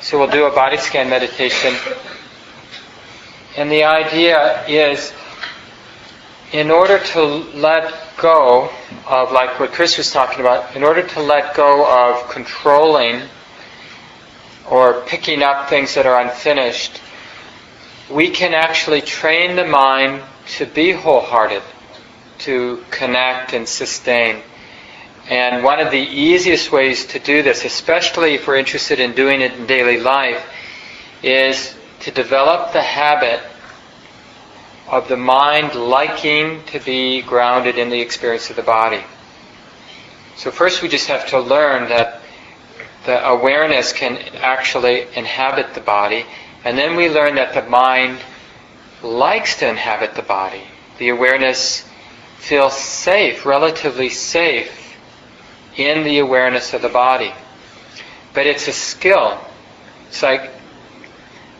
so we'll do a body scan meditation. And the idea is in order to let go of, like what Chris was talking about, in order to let go of controlling or picking up things that are unfinished, we can actually train the mind to be wholehearted, to connect and sustain. And one of the easiest ways to do this, especially if we're interested in doing it in daily life, is to develop the habit of the mind liking to be grounded in the experience of the body. So first we just have to learn that the awareness can actually inhabit the body, and then we learn that the mind likes to inhabit the body. The awareness feels safe, relatively safe, in the awareness of the body. But it's a skill. It's like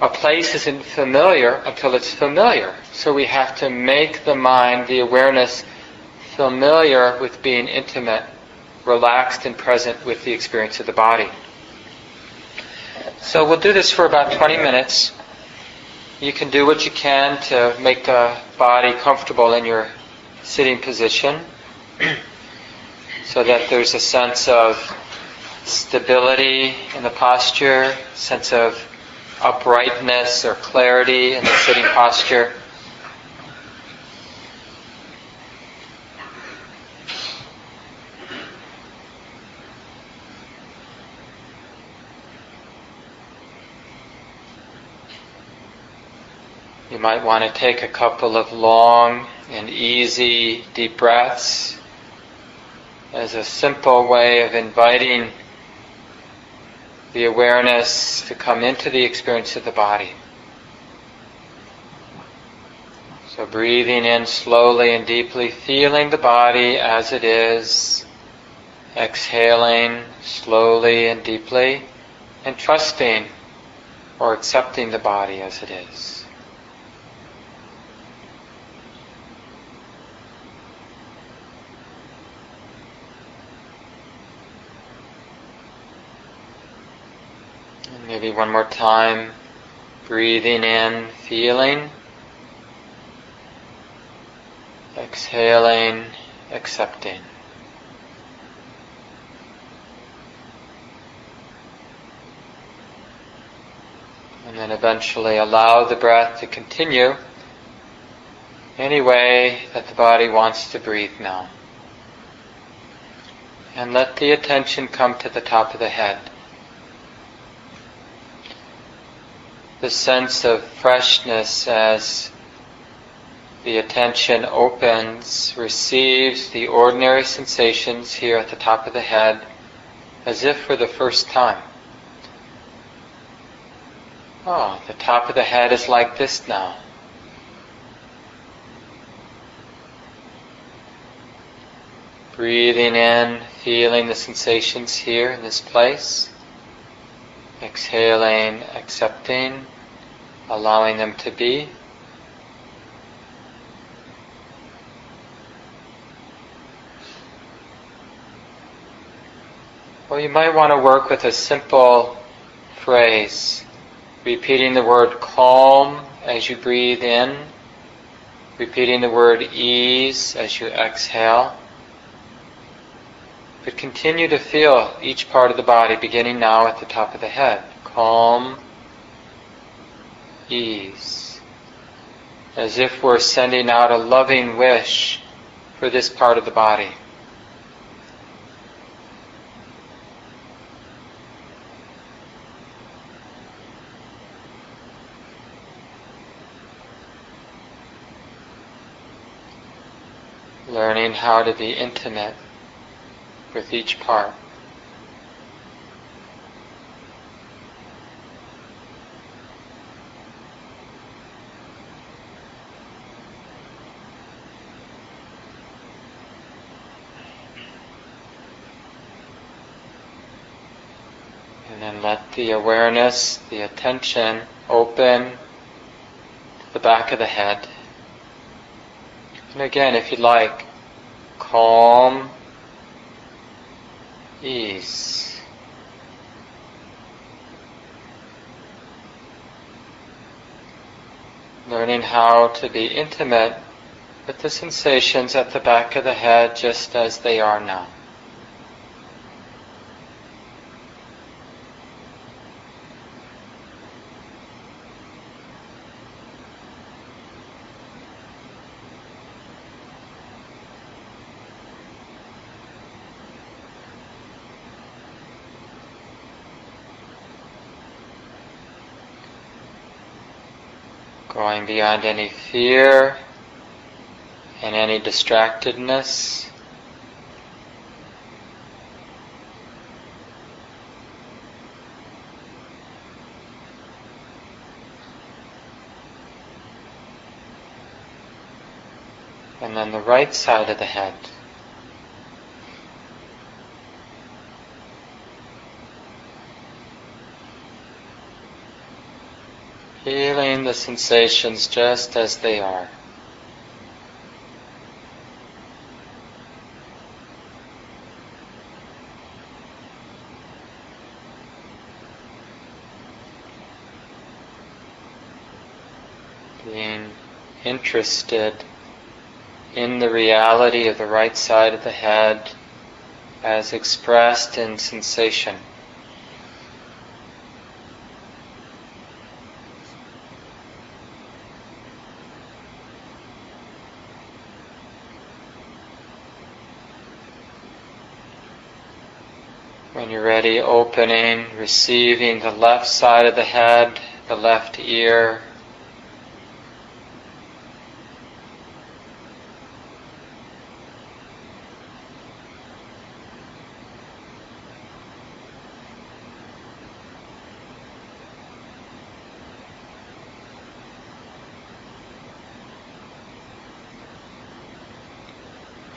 a place isn't familiar until it's familiar. So we have to make the mind, the awareness, familiar with being intimate, relaxed and present with the experience of the body. So we'll do this for about 20 minutes. You can do what you can to make the body comfortable in your sitting position so that there's a sense of stability in the posture, sense of uprightness or clarity in the sitting posture. You might want to take a couple of long and easy deep breaths as a simple way of inviting the awareness to come into the experience of the body. So breathing in slowly and deeply, feeling the body as it is, exhaling slowly and deeply, and trusting or accepting the body as it is. Maybe one more time. Breathing in, feeling. Exhaling, accepting. And then eventually allow the breath to continue any way that the body wants to breathe now. And let the attention come to the top of the head. The sense of freshness as the attention opens, receives the ordinary sensations here at the top of the head as if for the first time. Oh, the top of the head is like this now. Breathing in, feeling the sensations here in this place. Exhaling, accepting, allowing them to be. Well, you might want to work with a simple phrase, repeating the word calm as you breathe in, repeating the word ease as you exhale. But continue to feel each part of the body, beginning now at the top of the head. Calm, ease. As if we're sending out a loving wish for this part of the body. Learning how to be intimate with each part. And then let the awareness, the attention open the back of the head. And again, if you'd like, calm is learning how to be intimate with the sensations at the back of the head just as they are now. Going beyond any fear and any distractedness. And then the right side of the head. The sensations just as they are. Being interested in the reality of the right side of the head as expressed in sensation. You're ready, opening, receiving the left side of the head, the left ear.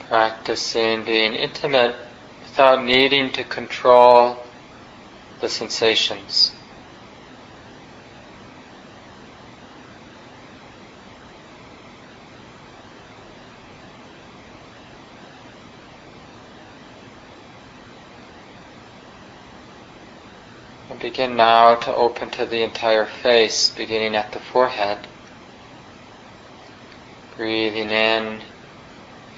Practicing being intimate without needing to control the sensations. And begin now to open to the entire face, beginning at the forehead. Breathing in,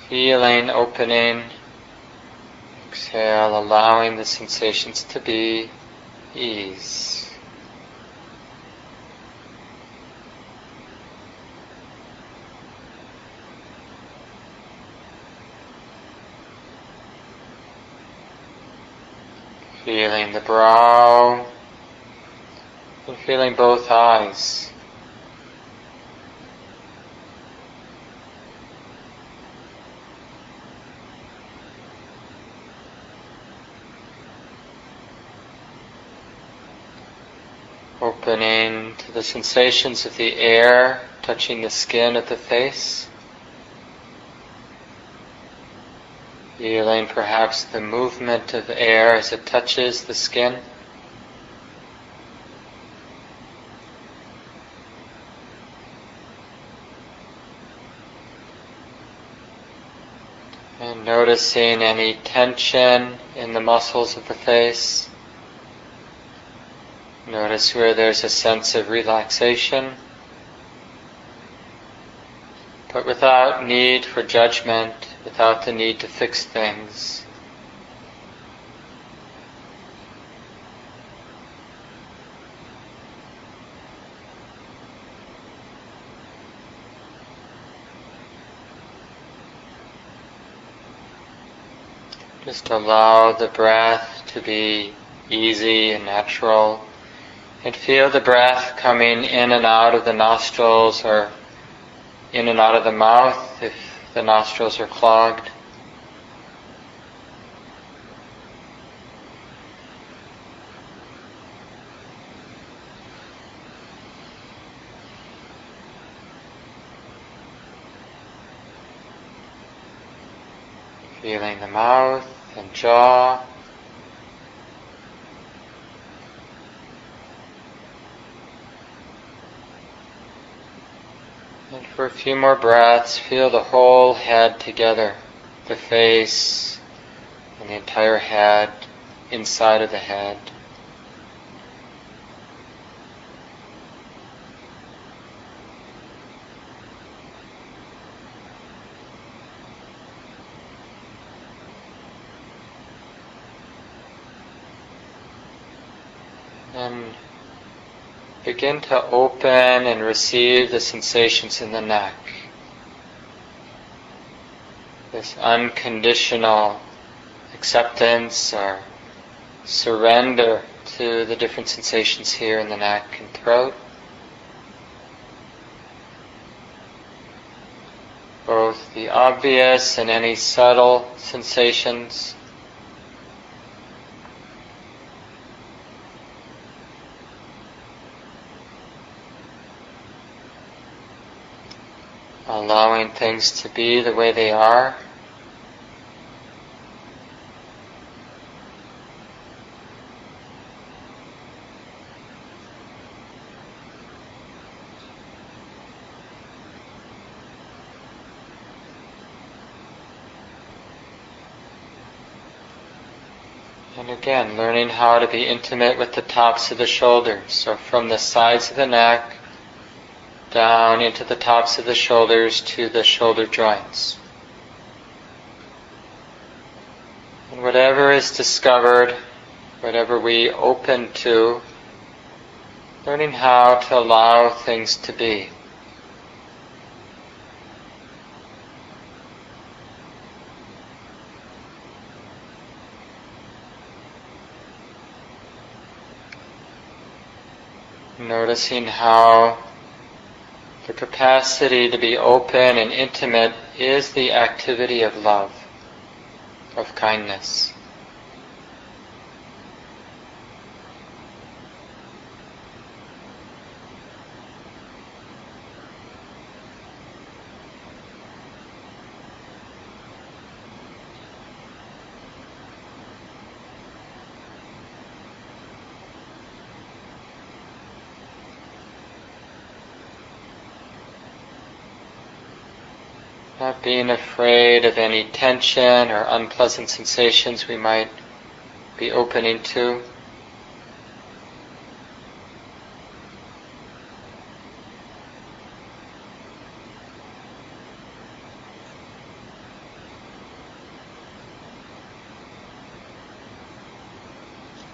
feeling opening. Exhale, allowing the sensations to be ease. Feeling the brow and feeling both eyes. Opening to the sensations of the air touching the skin of the face. Feeling perhaps the movement of air as it touches the skin. And noticing any tension in the muscles of the face. Notice where there's a sense of relaxation, but without need for judgment, without the need to fix things. Just allow the breath to be easy and natural. And feel the breath coming in and out of the nostrils or in and out of the mouth if the nostrils are clogged. Feeling the mouth and jaw. And for a few more breaths, feel the whole head together, the face and the entire head, inside of the head. And begin to open and receive the sensations in the neck. This unconditional acceptance or surrender to the different sensations here in the neck and throat. Both the obvious and any subtle sensations. Allowing things to be the way they are. And again, learning how to be intimate with the tops of the shoulders. So from the sides of the neck, down into the tops of the shoulders to the shoulder joints. And whatever is discovered, whatever we open to, learning how to allow things to be. Noticing how the capacity to be open and intimate is the activity of love, of kindness. Not being afraid of any tension or unpleasant sensations we might be opening to.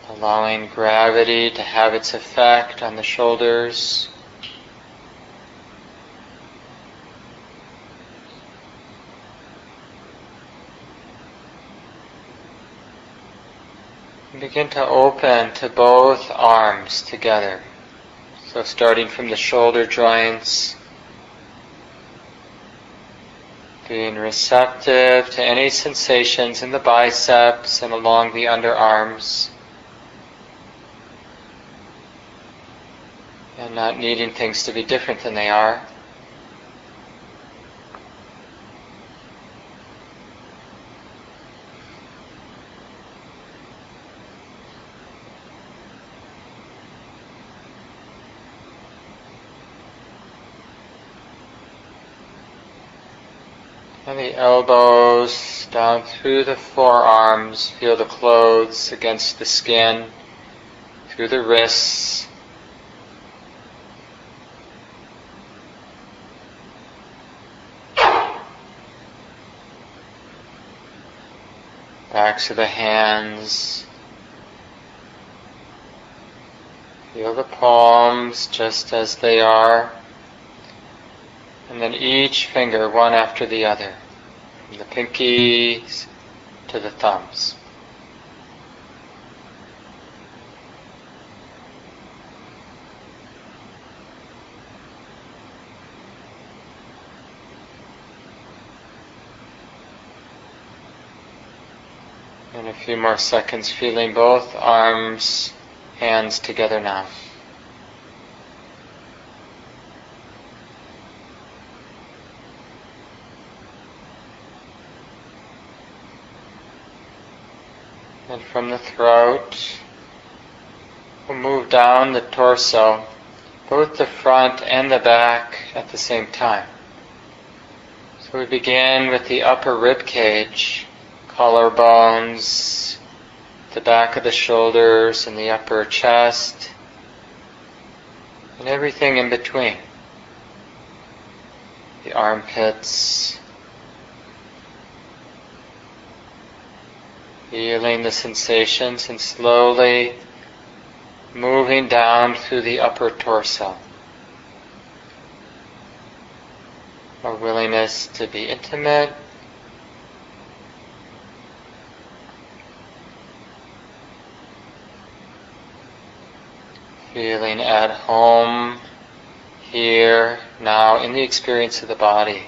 Allowing gravity to have its effect on the shoulders. Begin to open to both arms together. So starting from the shoulder joints, being receptive to any sensations in the biceps and along the underarms. And not needing things to be different than they are. And the elbows down through the forearms. Feel the clothes against the skin, through the wrists. Backs of the hands. Feel the palms just as they are and then each finger one after the other, from the pinkies to the thumbs. And a few more seconds feeling both arms, hands together now. From the throat, we'll move down the torso, both the front and the back at the same time. So we begin with the upper rib cage, collarbones, the back of the shoulders and the upper chest, and everything in between. The armpits, Feeling the sensations and slowly moving down through the upper torso. A willingness to be intimate. Feeling at home here, now, in the experience of the body.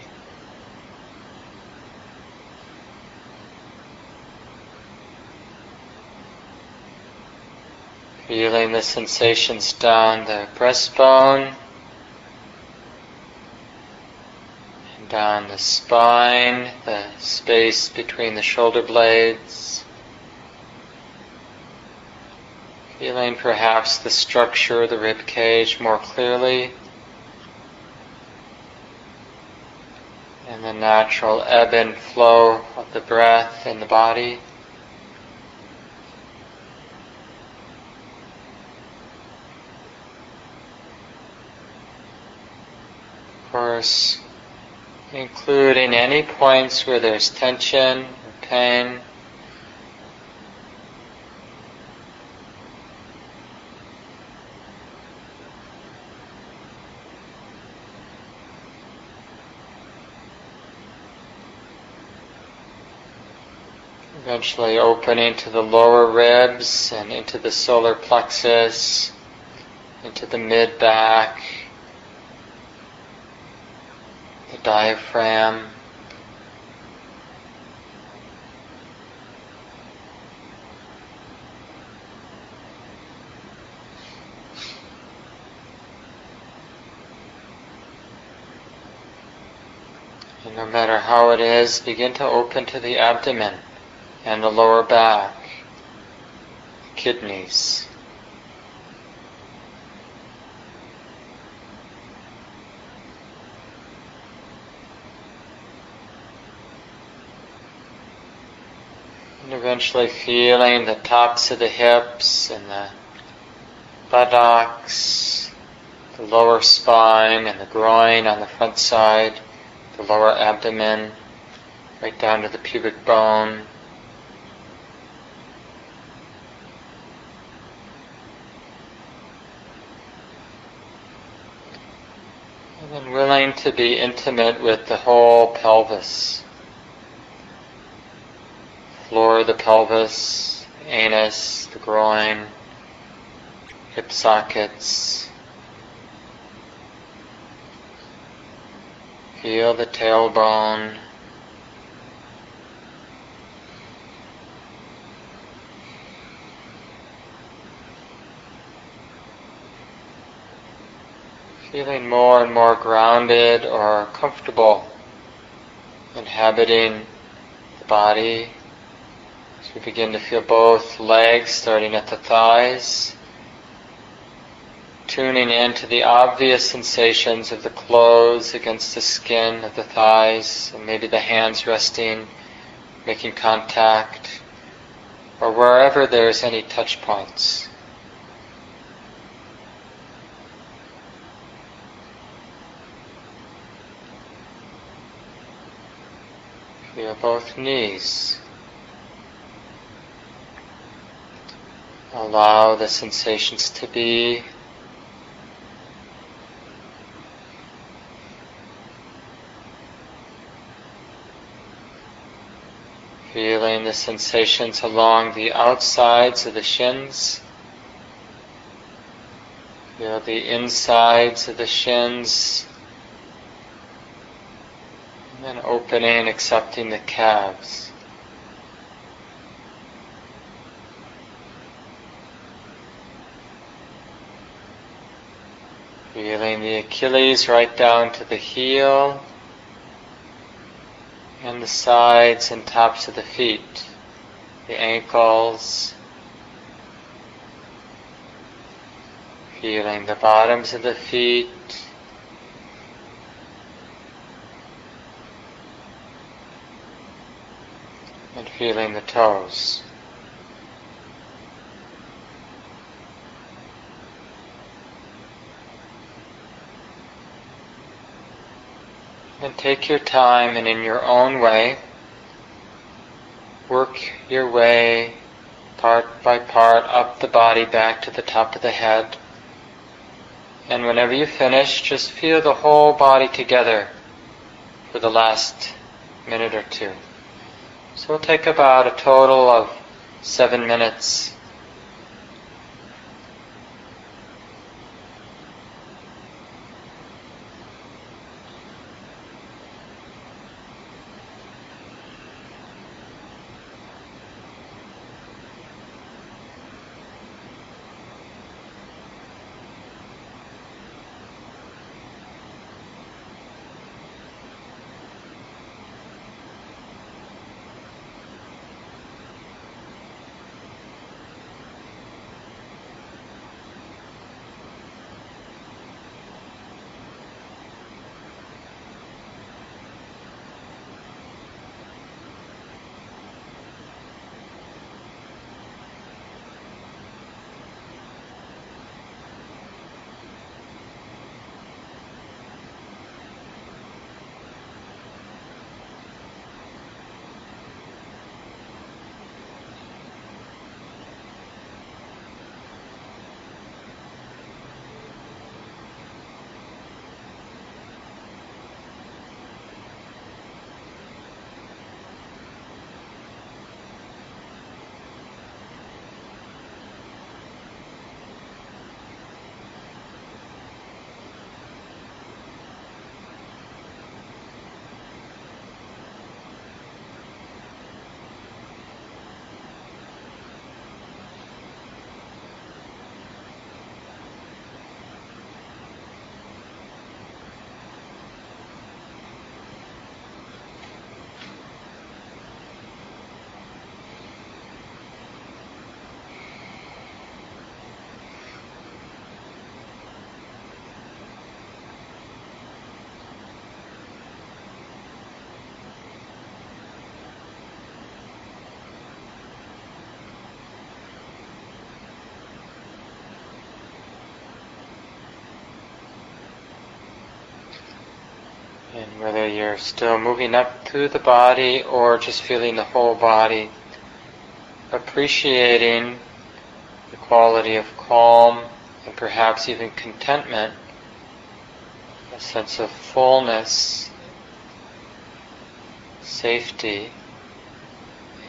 Feeling the sensations down the breastbone, and down the spine, the space between the shoulder blades. Feeling perhaps the structure of the rib cage more clearly. and the natural ebb and flow of the breath in the body. Of course, including any points where there's tension or pain. Eventually opening to the lower ribs and into the solar plexus, into the mid back, the diaphragm. And no matter how it is, begin to open to the abdomen and the lower back, kidneys. And feeling the tops of the hips and the buttocks, the lower spine and the groin on the front side, the lower abdomen, right down to the pubic bone. And willing to be intimate with the whole pelvis. Floor the pelvis, anus, the groin, hip sockets. Feel the tailbone. feeling more and more grounded or comfortable inhabiting the body. We begin to feel both legs starting at the thighs, tuning in to the obvious sensations of the clothes against the skin of the thighs, and maybe the hands resting, making contact, or wherever there's any touch points. Feel both knees. Allow the sensations to be. Feeling the sensations along the outsides of the shins. Feel the insides of the shins and then opening, accepting the calves. The Achilles right down to the heel and the sides and tops of the feet, the ankles. Feeling the bottoms of the feet and feeling the toes. And take your time and in your own way, work your way part by part, up the body back to the top of the head. And whenever you finish, just feel the whole body together for the last minute or two. So we'll take about a total of seven minutes. Whether you're still moving up through the body or just feeling the whole body, appreciating the quality of calm and perhaps even contentment, a sense of fullness, safety,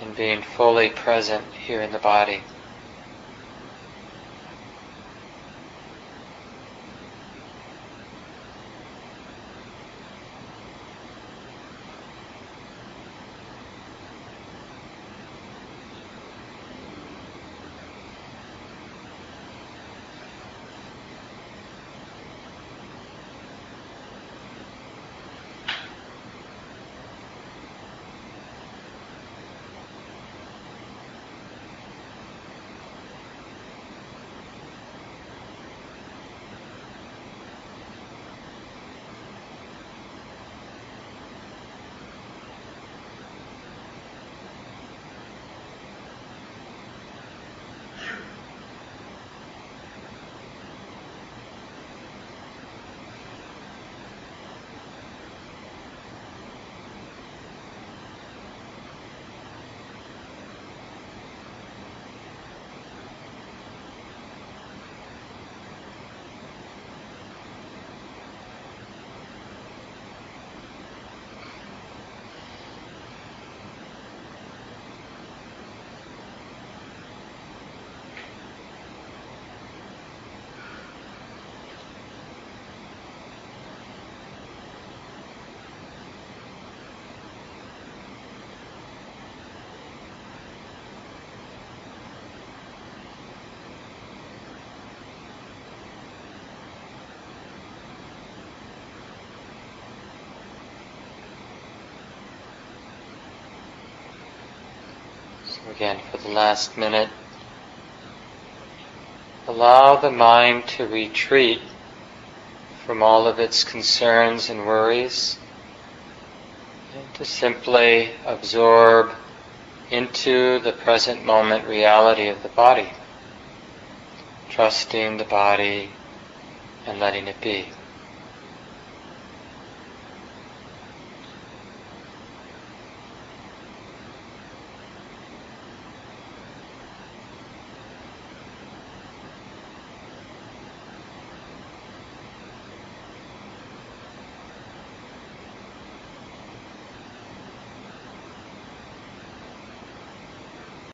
and being fully present here in the body. Again for the last minute. Allow the mind to retreat from all of its concerns and worries and to simply absorb into the present moment reality of the body, trusting the body and letting it be.